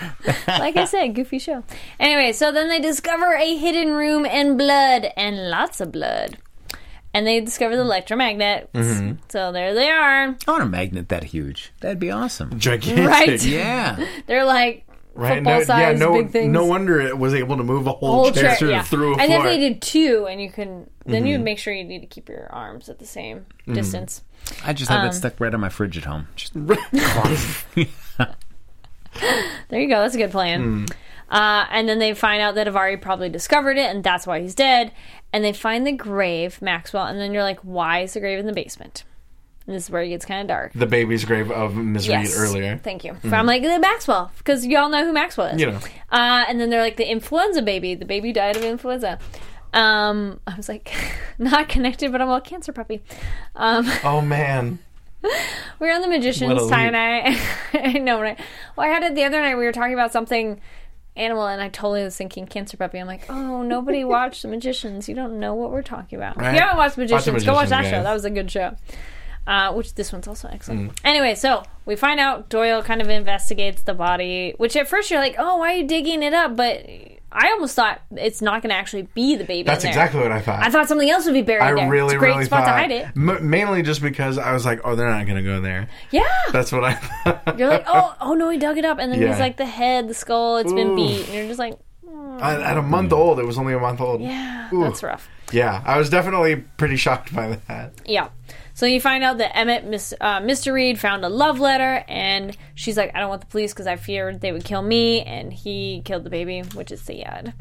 *laughs* like I said, goofy show. Anyway, so then they discover a hidden room and blood and lots of blood. And they discover the electromagnet. Mm-hmm. So there they are. I want a magnet that huge. That'd be awesome. Gigantic. Right. *laughs* Yeah. *laughs* They're like Right. football No, size yeah, no, big things. no wonder it was able to move a whole, whole chair, chair, yeah. through a and floor. if they did two, and you can, then you mm-hmm. make sure you need to keep your arms at the same mm-hmm. distance. I just had Um, that stuck right on my fridge at home. Just *laughs* There you go. That's a good plan. Uh, and then they find out that Avari probably discovered it, and that's why he's dead. And they find the grave, Maxwell, and then you're like, why is the grave in the basement? And this is where it gets kind of dark. the baby's grave of Ms. Reed earlier. Thank you. I'm like the Maxwell because y'all know who Maxwell is. You know. Uh, and then they're like the influenza baby. The baby died of influenza. Um, I was like, *laughs* not connected, but I'm a cancer puppy. Um, Oh man. We *laughs* were on the magicians, Ty and I. I know, right? Well, I had it the other night. We were talking about something animal, and I totally was thinking cancer puppy. I'm like, oh, *laughs* nobody watched the magicians. You don't know what we're talking about. If you haven't watched Watch magicians, go watch that Magicians, show. That was a good show. Uh, which this one's also excellent. Mm. Anyway, so we find out Doyle kind of investigates the body, which at first you're like, oh, why are you digging it up? But I almost thought it's not going to actually be the baby. That's exactly what I thought. I thought something else would be buried I there. really, it's a great really spot thought. to hide it. M- mainly just because I was like, oh, they're not going to go there. Yeah. That's what I thought. You're like, *laughs* oh, oh no, he dug it up, and then Yeah. he's like the head, the skull, it's been beat, and you're just like, mm. at, at a month old, it was only a month old. yeah, Ooh. that's rough. Yeah, I was definitely pretty shocked by that. Yeah. So you find out that Emmett, Miss, uh, Mr. Reed, found a love letter, and she's like, I don't want the police because I feared they would kill me, and he killed the baby, which is sad.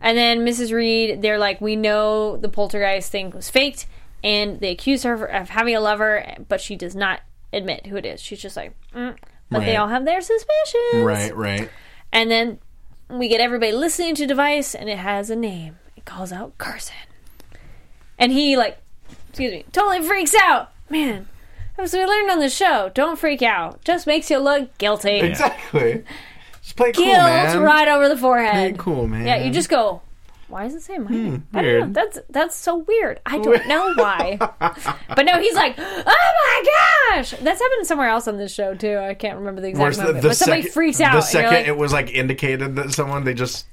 And then Mrs. Reed, they're like, we know the poltergeist thing was faked, and they accuse her of having a lover, but she does not admit who it is. She's just like, mm. but they all have their suspicions. Right, right. And then we get everybody listening to device, and it has a name. It calls out Carson, and he like, excuse me, totally freaks out. Man, as we learned on the show, don't freak out. Just makes you look guilty. Exactly. Just play cool, Guilt man. right over the forehead. Play cool, man. Yeah, you just go. Why does it say my name? I don't know. Hmm, weird. That's that's so weird. I don't know why. *laughs* but no, he's like, oh my gosh! That's happened somewhere else on this show too. I can't remember the exact Where's moment. but somebody second- freaks out. The and you're second like- it was like indicated that someone, they just.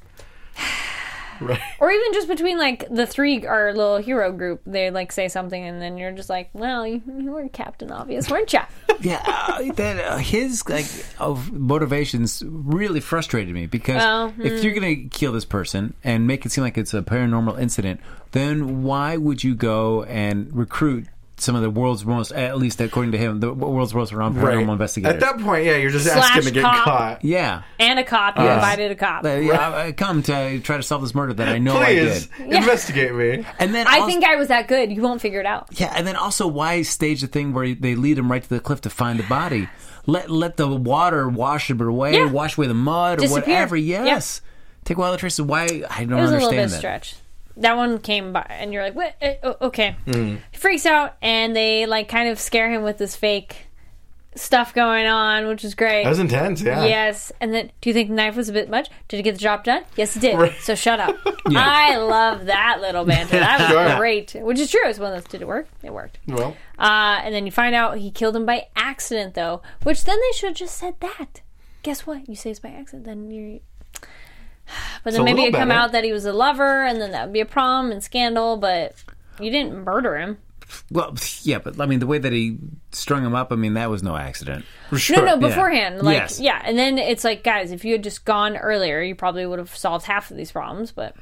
Right. or even just between like the three our little hero group they like say something and then you're just like well you, you were captain obvious weren't you?" *laughs* yeah, uh, that uh, his like of motivations really frustrated me because Oh, if you're gonna kill this person and make it seem like it's a paranormal incident, then why would you go and recruit some of the world's most, at least according to him, the world's most renowned paranormal investigators? At that point, yeah, you're just Slash asking to get cop. caught. yeah. and a cop you invited a cop Uh, yeah, I, I come to try to solve this murder that I know I did, investigate me. and then i also- think i was that good you won't figure it out Yeah, and then also why stage the thing where they lead him right to the cliff to find the body? Let let the water wash it away, Yeah. wash away the mud or whatever. Yes, take away all the traces. Why I don't it was a understand little bit that. stretch that one came by and you're like what Eh, oh, okay Mm. he freaks out and they like kind of scare him with this fake stuff going on which is great That was intense, yeah. Yes, and then do you think the knife was a bit much? Did it get the job done? Yes, it did. Right. So shut up. *laughs* I love that little banter. That was Sure. great. Which is true. It's one of those. Did it work? It worked. Well, Uh, and then you find out he killed him by accident, though. Which then they should have just said that. Guess what? You say it's by accident, then you're. But then maybe it'd come better. out that he was a lover, and then that would be a problem and scandal. But you didn't murder him. Well, yeah, but I mean the way that he strung him up. I mean that was no accident. sure. No, no, beforehand. Like, Yes. yeah. And then it's like, guys, if you had just gone earlier, you probably would have solved half of these problems, but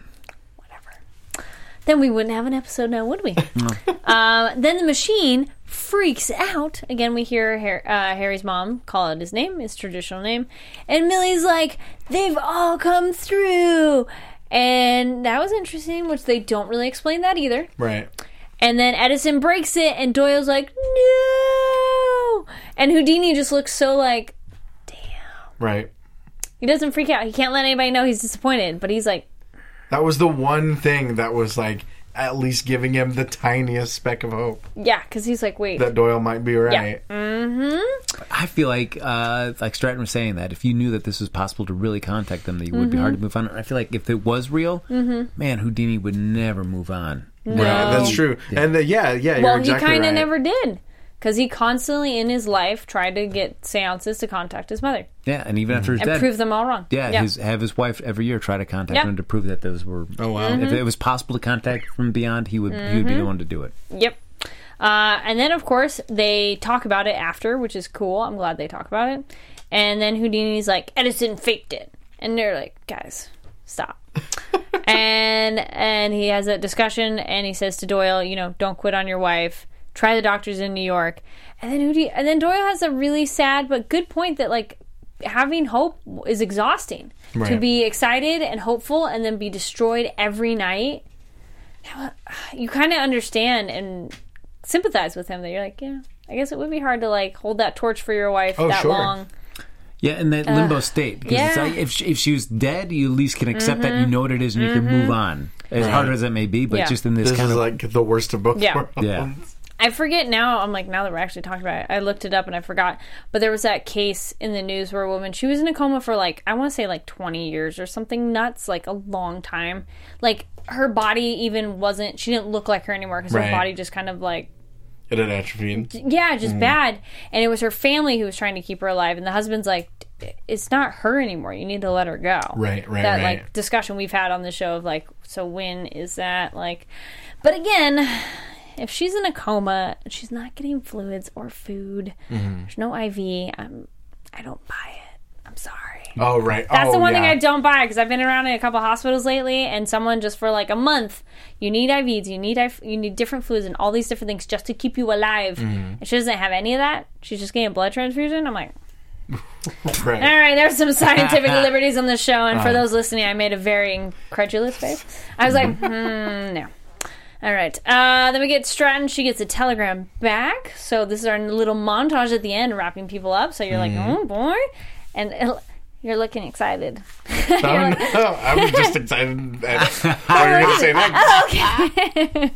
whatever. Then we wouldn't have an episode now, would we? *laughs* uh, then the machine freaks out. Again, we hear uh, Harry's mom call out his name, his traditional name, and Millie's like, "They've all come through," and that was interesting, which they don't really explain that either. Right. And then Edison breaks it, and Doyle's like, "No!" And Houdini just looks so like "Damn." Right. he doesn't freak out. He can't let anybody know he's disappointed, but he's like, That was the one thing that was like at least giving him the tiniest speck of hope "Yeah," because he's like, "Wait, that Doyle might be right. I feel like, uh, like Stratton was saying that if you knew that this was possible to really contact them, that it would be hard to move on. I feel like if it was real, man, Houdini would never move on. Right, that's true. And uh, yeah, yeah, you're well, exactly he kind of right. never did." Because he constantly in his life tried to get seances to contact his mother Yeah, and even after he's and dead, prove them all wrong. yeah, His, have his wife every year try to contact Yeah. him to prove that those were. Oh wow. Mm-hmm. If it was possible to contact from beyond, he would he would be the one to do it. Yep. Uh, and then, of course, they talk about it after, which is cool. I'm glad they talk about it. And then Houdini's like, Edison faked it. And they're like, guys, stop. *laughs* and and he has a discussion and he says to Doyle, you know, don't quit on your wife. Try the doctors in New York. And then Houdini, and then Doyle has a really sad but good point that like having hope is exhausting. To be excited and hopeful and then be destroyed every night. You kind of understand and sympathize with him that you're like, yeah, I guess it would be hard to like hold that torch for your wife Oh, that sure. long. Yeah, in that limbo state. Because it's yeah. like if she, if she was dead, you at least can accept that you mm-hmm. know what it is and you can move mm-hmm. on. As hard as it may be, but Yeah. just in this, This kind is of like the worst of both Yeah. worlds. Yeah. I forget now. I'm like now that we're actually talking about it, I looked it up and I forgot. But there was that case in the news where a woman she was in a coma for like I want to say like 20 years or something nuts, like a long time. Like her body even wasn't. She didn't look like her anymore because Right. her body just kind of like It had atrophied. yeah, just mm-hmm. bad. And it was her family who was trying to keep her alive. And the husband's like, it's not her anymore. You need to let her go. Right, right, That right. like discussion we've had on the show of like, so when is that like? But again, if she's in a coma, she's not getting fluids or food. Mm-hmm. There's no IV. I'm, I don't buy it. I'm sorry. Oh right. That's oh, the one yeah. thing I don't buy because I've been around in a couple hospitals lately, and someone just for like a month, you need IVs, you need you need different fluids and all these different things just to keep you alive. Mm-hmm. And she doesn't have any of that. She's just getting a blood transfusion. I'm like, *laughs* Right. all right, there's some scientific *laughs* liberties on the show, and Uh-huh. for those listening, I made a very incredulous face. I was like, hmm, no. All right. Uh, then we get Stratton. She gets a telegram back. So this is our little montage at the end, wrapping people up. So you're like, Mm-hmm. oh boy, and it, *laughs* you're looking excited. *laughs* Oh, *laughs* no. I'm just excited at what you're going to say next. okay.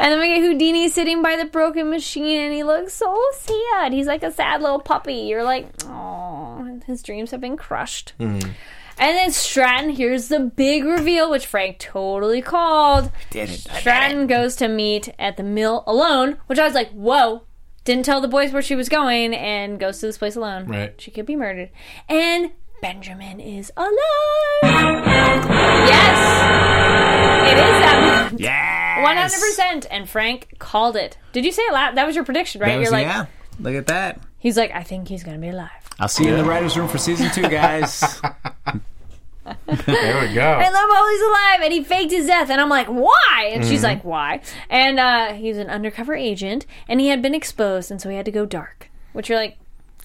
and then we get Houdini sitting by the broken machine, and he looks so sad. He's like a sad little puppy. You're like, oh, his dreams have been crushed. Mm-hmm. And then Stratton here's the big reveal, which Frank totally called. did it. Stratton goes to meet at the mill alone, which I was like, whoa. Didn't tell the boys where she was going and goes to this place alone. Right. She could be murdered. And Benjamin is alive. Yes. It is that moment. Yeah, One hundred percent, and Frank called it. Did you say it loud? That was your prediction, right? That was, You're like, yeah, look at that. He's like, I think he's gonna be alive. I'll see you in the writers' room for season two, guys. *laughs* There we go. I love how he's alive, and he faked his death, and I'm like, why? And she's like, why? And uh, he's an undercover agent, and he had been exposed, and so he had to go dark. Which you're like,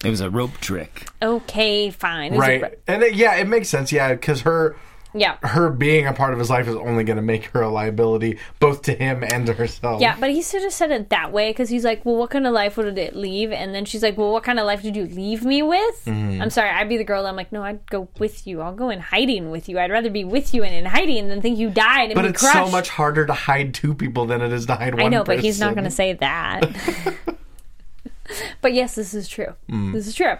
it was a rope trick. okay, fine, It was a Right. br- And it, yeah, it makes sense. Yeah, because her yeah. her being a part of his life is only going to make her a liability both to him and to herself. Yeah, but he should have said it that way because he's like, "Well, what kind of life would it leave?" And then she's like, "Well, what kind of life did you leave me with?" Mm-hmm. I'm sorry, I'd be the girl. I'm like, "No, I'd go with you. I'll go in hiding with you. I'd rather be with you and in hiding than think you died and But it's crushed." so much harder to hide two people than it is to hide one I know, but he's not going to say that. *laughs* *laughs* *laughs* but yes, this is true. Mm. This is true.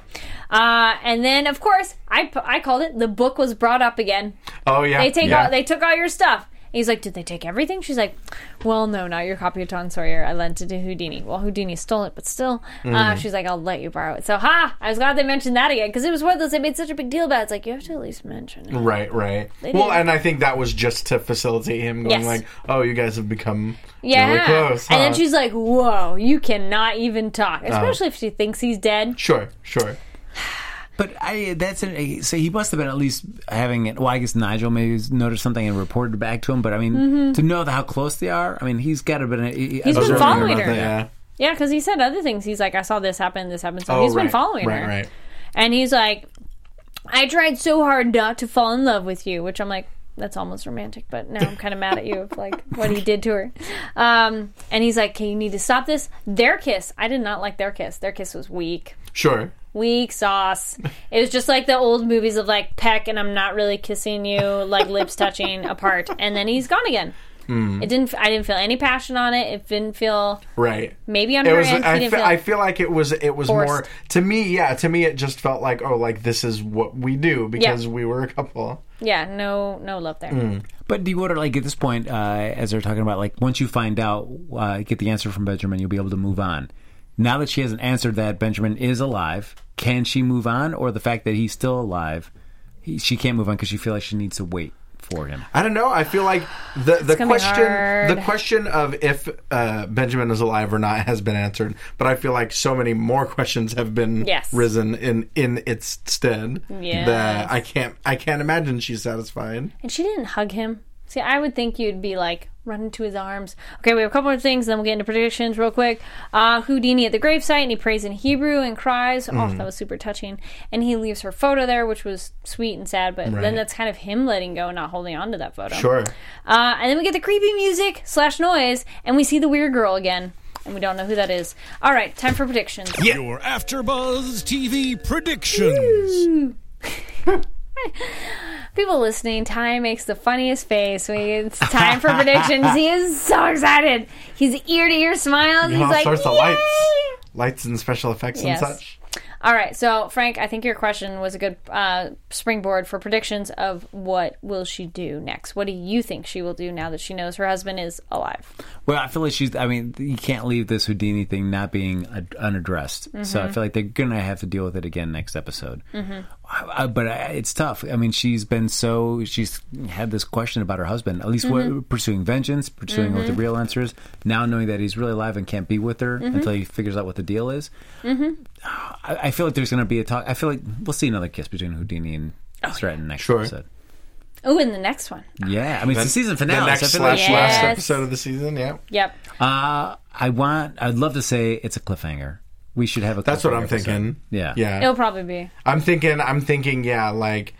Uh, and then, of course, I I called it. The book was brought up again. Oh yeah. They take yeah. all they took all your stuff. He's like, did they take everything? She's like, well, no, not your copy of Tom Sawyer. I lent it to Houdini. Well, Houdini stole it, but still, Mm-hmm. uh, she's like, I'll let you borrow it. So, ha! I was glad they mentioned that again because it was one of those they made such a big deal about. it. It's like you have to at least mention it. Right, right. They Well, did. and I think that was just to facilitate him going Yes. like, "Oh, you guys have become Yeah. really close." And then? Uh. she's like, whoa, you cannot even talk, especially if she thinks he's dead. sure, sure. But I that's an, so he must have been at least having it. Well, I guess Nigel maybe noticed something and reported back to him. But I mean, to know how close they are, I mean, he's got to been. He, Mm-hmm. He's been following her. yeah. Yeah, because he said other things. He's like, I saw this happen, this happened. So Oh, he's been following right, her. Right, And he's like, I tried so hard not to fall in love with you, which I'm like, that's almost romantic, but now I'm kind of mad at you of like what he did to her. Um, and he's like, okay, you need to stop this. Their kiss, I did not like their kiss. Their kiss was weak. Sure. Weak sauce. It was just like the old movies of like peck and I'm not really kissing you, like lips touching *laughs* apart, and then he's gone again. Hmm. It didn't. I didn't feel any passion on it. It didn't feel Right. maybe on It her was. end. I, didn't fe- feel I feel like it was. It was Forced. more to me. Yeah, to me, it just felt like oh, like this is what we do because Yeah. we were a couple. yeah, no, no love there. Hmm. But do you wonder, like at this point, uh, as they're talking about, like once you find out, uh, get the answer from Benjamin, you'll be able to move on. Now that she hasn't answered that Benjamin is alive, can she move on, or the fact that he's still alive, he, she can't move on because she feels like she needs to wait for him? I don't know. I feel like the the question hard. the question of if uh, Benjamin is alive or not has been answered, but I feel like so many more *laughs* questions have been Yes. risen in in its stead Yes. that I can't I can't imagine she's satisfied. And she didn't hug him. See, I would think you'd be like run into his arms. Okay, we have a couple more things, then we'll get into predictions real quick. Uh, Houdini at the gravesite, and he prays in Hebrew and cries. Oh, Mm. that was super touching. And he leaves her photo there, which was sweet and sad. But Right. then that's kind of him letting go, and not holding on to that photo. Sure. Uh, and then we get the creepy music slash noise, and we see the weird girl again, and we don't know who that is. All right, time for predictions. Your AfterBuzz TV predictions. *laughs* *laughs* *laughs* People listening, Ty makes the funniest face when it's time for predictions. He is so excited. He's ear to ear smiles. He's all like, sorts of "Yay!" lights. Lights and special effects Yes. and such. All right, so Frank, I think your question was a good uh, springboard for predictions of what will she do next. What do you think she will do now that she knows her husband is alive? Well, I feel like she's. I mean, you can't leave this Houdini thing not being ad- unaddressed. So Mm-hmm. I feel like they're gonna have to deal with it again next episode. I, I- but I, it's tough. I mean, she's been so. She's had this question about her husband. At least Mm-hmm. what, pursuing vengeance, pursuing what the real answer is. Now knowing that he's really alive and can't be with her Mm-hmm. until he figures out what the deal is. I, I feel like there's gonna be a talk. I feel like we'll see another kiss between Houdini and Oh, Stratton next Sure. episode. Oh, in the next one. Yeah, I mean it's the season finale. The next so I feel like slash Yes. last episode of the season. Yeah. Yep. Uh, I want. I'd love to say it's a cliffhanger. We should have a. That's what I'm episode. thinking. Yeah. Yeah. It'll probably be. I'm thinking. I'm thinking. Yeah, like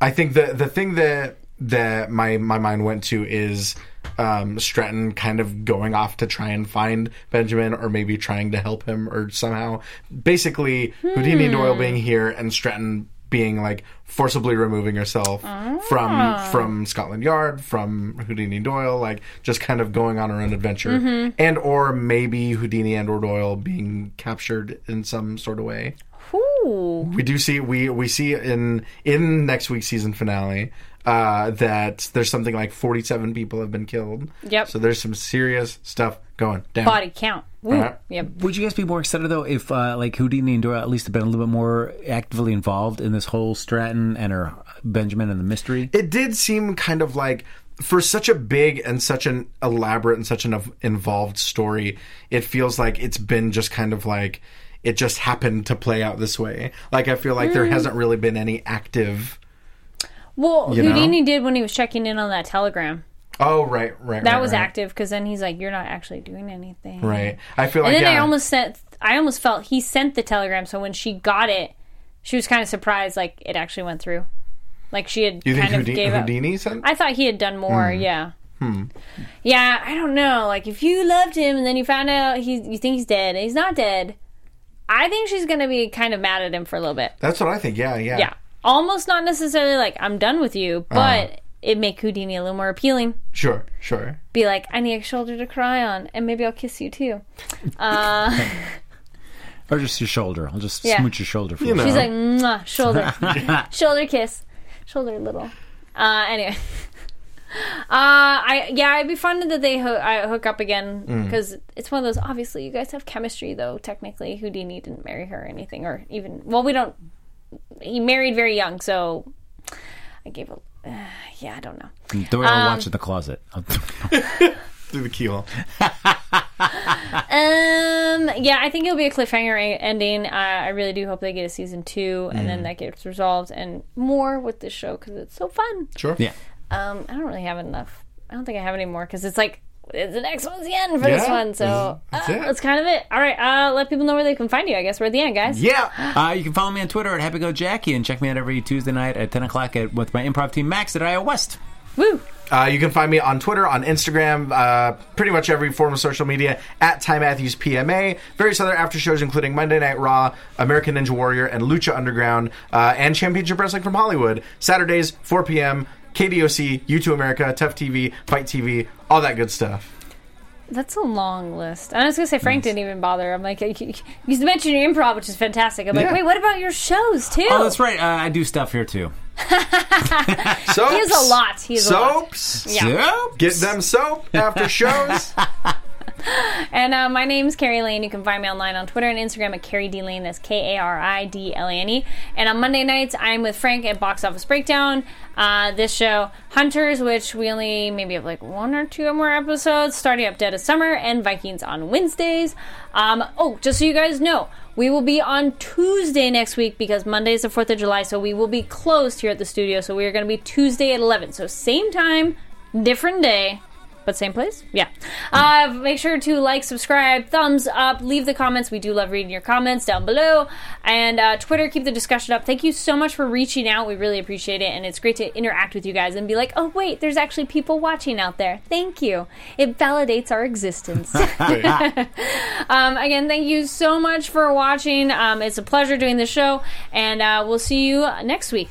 I think the the thing that that my my mind went to is um, Stratton kind of going off to try and find Benjamin, or maybe trying to help him, or somehow. Basically Houdini hmm. Doyle being here and Stratton being like forcibly removing herself from ah. from Scotland Yard, from Houdini Doyle, like just kind of going on her own adventure, mm-hmm. and or maybe Houdini and or Doyle being captured in some sort of way. Ooh. we do see we we see in in next week's season finale uh, that there's something like 47 people have been killed. Yep. So there's some serious stuff going down. Body count. Ooh. Right. Yep. Would you guys be more excited though if uh, like Houdini and Dora at least have been a little bit more actively involved in this whole Stratton and her Benjamin and the mystery? It did seem kind of like for such a big and such an elaborate and such an involved story, it feels like it's been just kind of like it just happened to play out this way. Like I feel like Mm. there hasn't really been any active. Well, You know? Houdini did when he was checking in on that telegram. Oh right, right. That right, was right. active because then he's like, "You're not actually doing anything." Right. I feel like. And then yeah. I almost sent. I almost felt he sent the telegram, so when she got it, she was kind of surprised, like it actually went through. Like she had you kind of Houdini, gave up. Houdini sent? I thought he had done more. Hmm. Yeah. Hmm. Yeah, I don't know. Like if you loved him and then you found out he, you think he's dead, and he's not dead. I think she's gonna be kind of mad at him for a little bit. That's what I think. Yeah, yeah. Yeah, almost not necessarily like I'm done with you, Uh-huh. but it make Houdini a little more appealing. Sure, sure. Be like, I need a shoulder to cry on, and maybe I'll kiss you too. *laughs* Uh, *laughs* Or just your shoulder? I'll just Yeah. smooch your shoulder for You know. She's like, Mwah, shoulder, *laughs* shoulder kiss, shoulder little. Uh, anyway, uh, I yeah, it'd be fun that they ho- I hook up again Mm. because it's one of those. Obviously, you guys have chemistry, though. Technically, Houdini didn't marry her or anything, or even well, we don't. He married very young, so I gave a. Uh, yeah, I don't know. Doyle Um, watch in the closet. *laughs* Through the keyhole. Um. Yeah, I think it'll be a cliffhanger a- ending. Uh, I really do hope they get a season two, and Mm. then that gets resolved, and more with this show because it's so fun. Sure. yeah. Um, I don't really have enough. I don't think I have any more because it's like the next one's the end for this one. So that's uh, it. that's kind of it. All right, uh, let people know where they can find you. I guess we're at the end, guys. Yeah. Uh, you can follow me on Twitter at Happy Go Jackie and check me out every Tuesday night at 10 o'clock at, with my improv team Max at IO West. Woo! Uh, you can find me on Twitter, on Instagram, uh, pretty much every form of social media at Ty Matthews PMA. Various other after shows, including Monday Night Raw, American Ninja Warrior, and Lucha Underground, uh, and Championship Wrestling from Hollywood. Saturdays, 4 p.m. KDOC, YouToo America, Tough TV, Fight TV, all that good stuff. That's a long list. I was gonna say Frank didn't even bother. I'm like, you you mentioned your improv, which is fantastic. I'm like, wait, what about your shows too? Oh, that's right. Uh, I do stuff here too. Soaps. *laughs* He has a lot. He has a lot. Soaps. Yeah. Yep. Get them soap after shows. *laughs* *laughs* And uh, my name's Kari Lane. You can find me online on Twitter and Instagram at Kari D Lane. That's K A R I D L A N E. And on Monday nights, I'm with Frank at Box Office Breakdown. Uh, this show, Hunters, which we only maybe have like one or two more episodes, starting up Dead of Summer, and Vikings on Wednesdays. Um, oh, just so you guys know, we will be on Tuesday next week because Monday is the 4th of July, so we will be closed here at the studio. So we are going to be Tuesday at 11. So same time, different day. But same place? Yeah. Uh, make sure to like, subscribe, thumbs up, leave the comments. We do love reading your comments down below. And uh, Twitter, keep the discussion up. Thank you so much for reaching out. We really appreciate it. And it's great to interact with you guys and be like, oh, wait, there's actually people watching out there. Thank you. It validates our existence. *laughs* *laughs* um, again, thank you so much for watching. Um, it's a pleasure doing the show. And uh, we'll see you next week.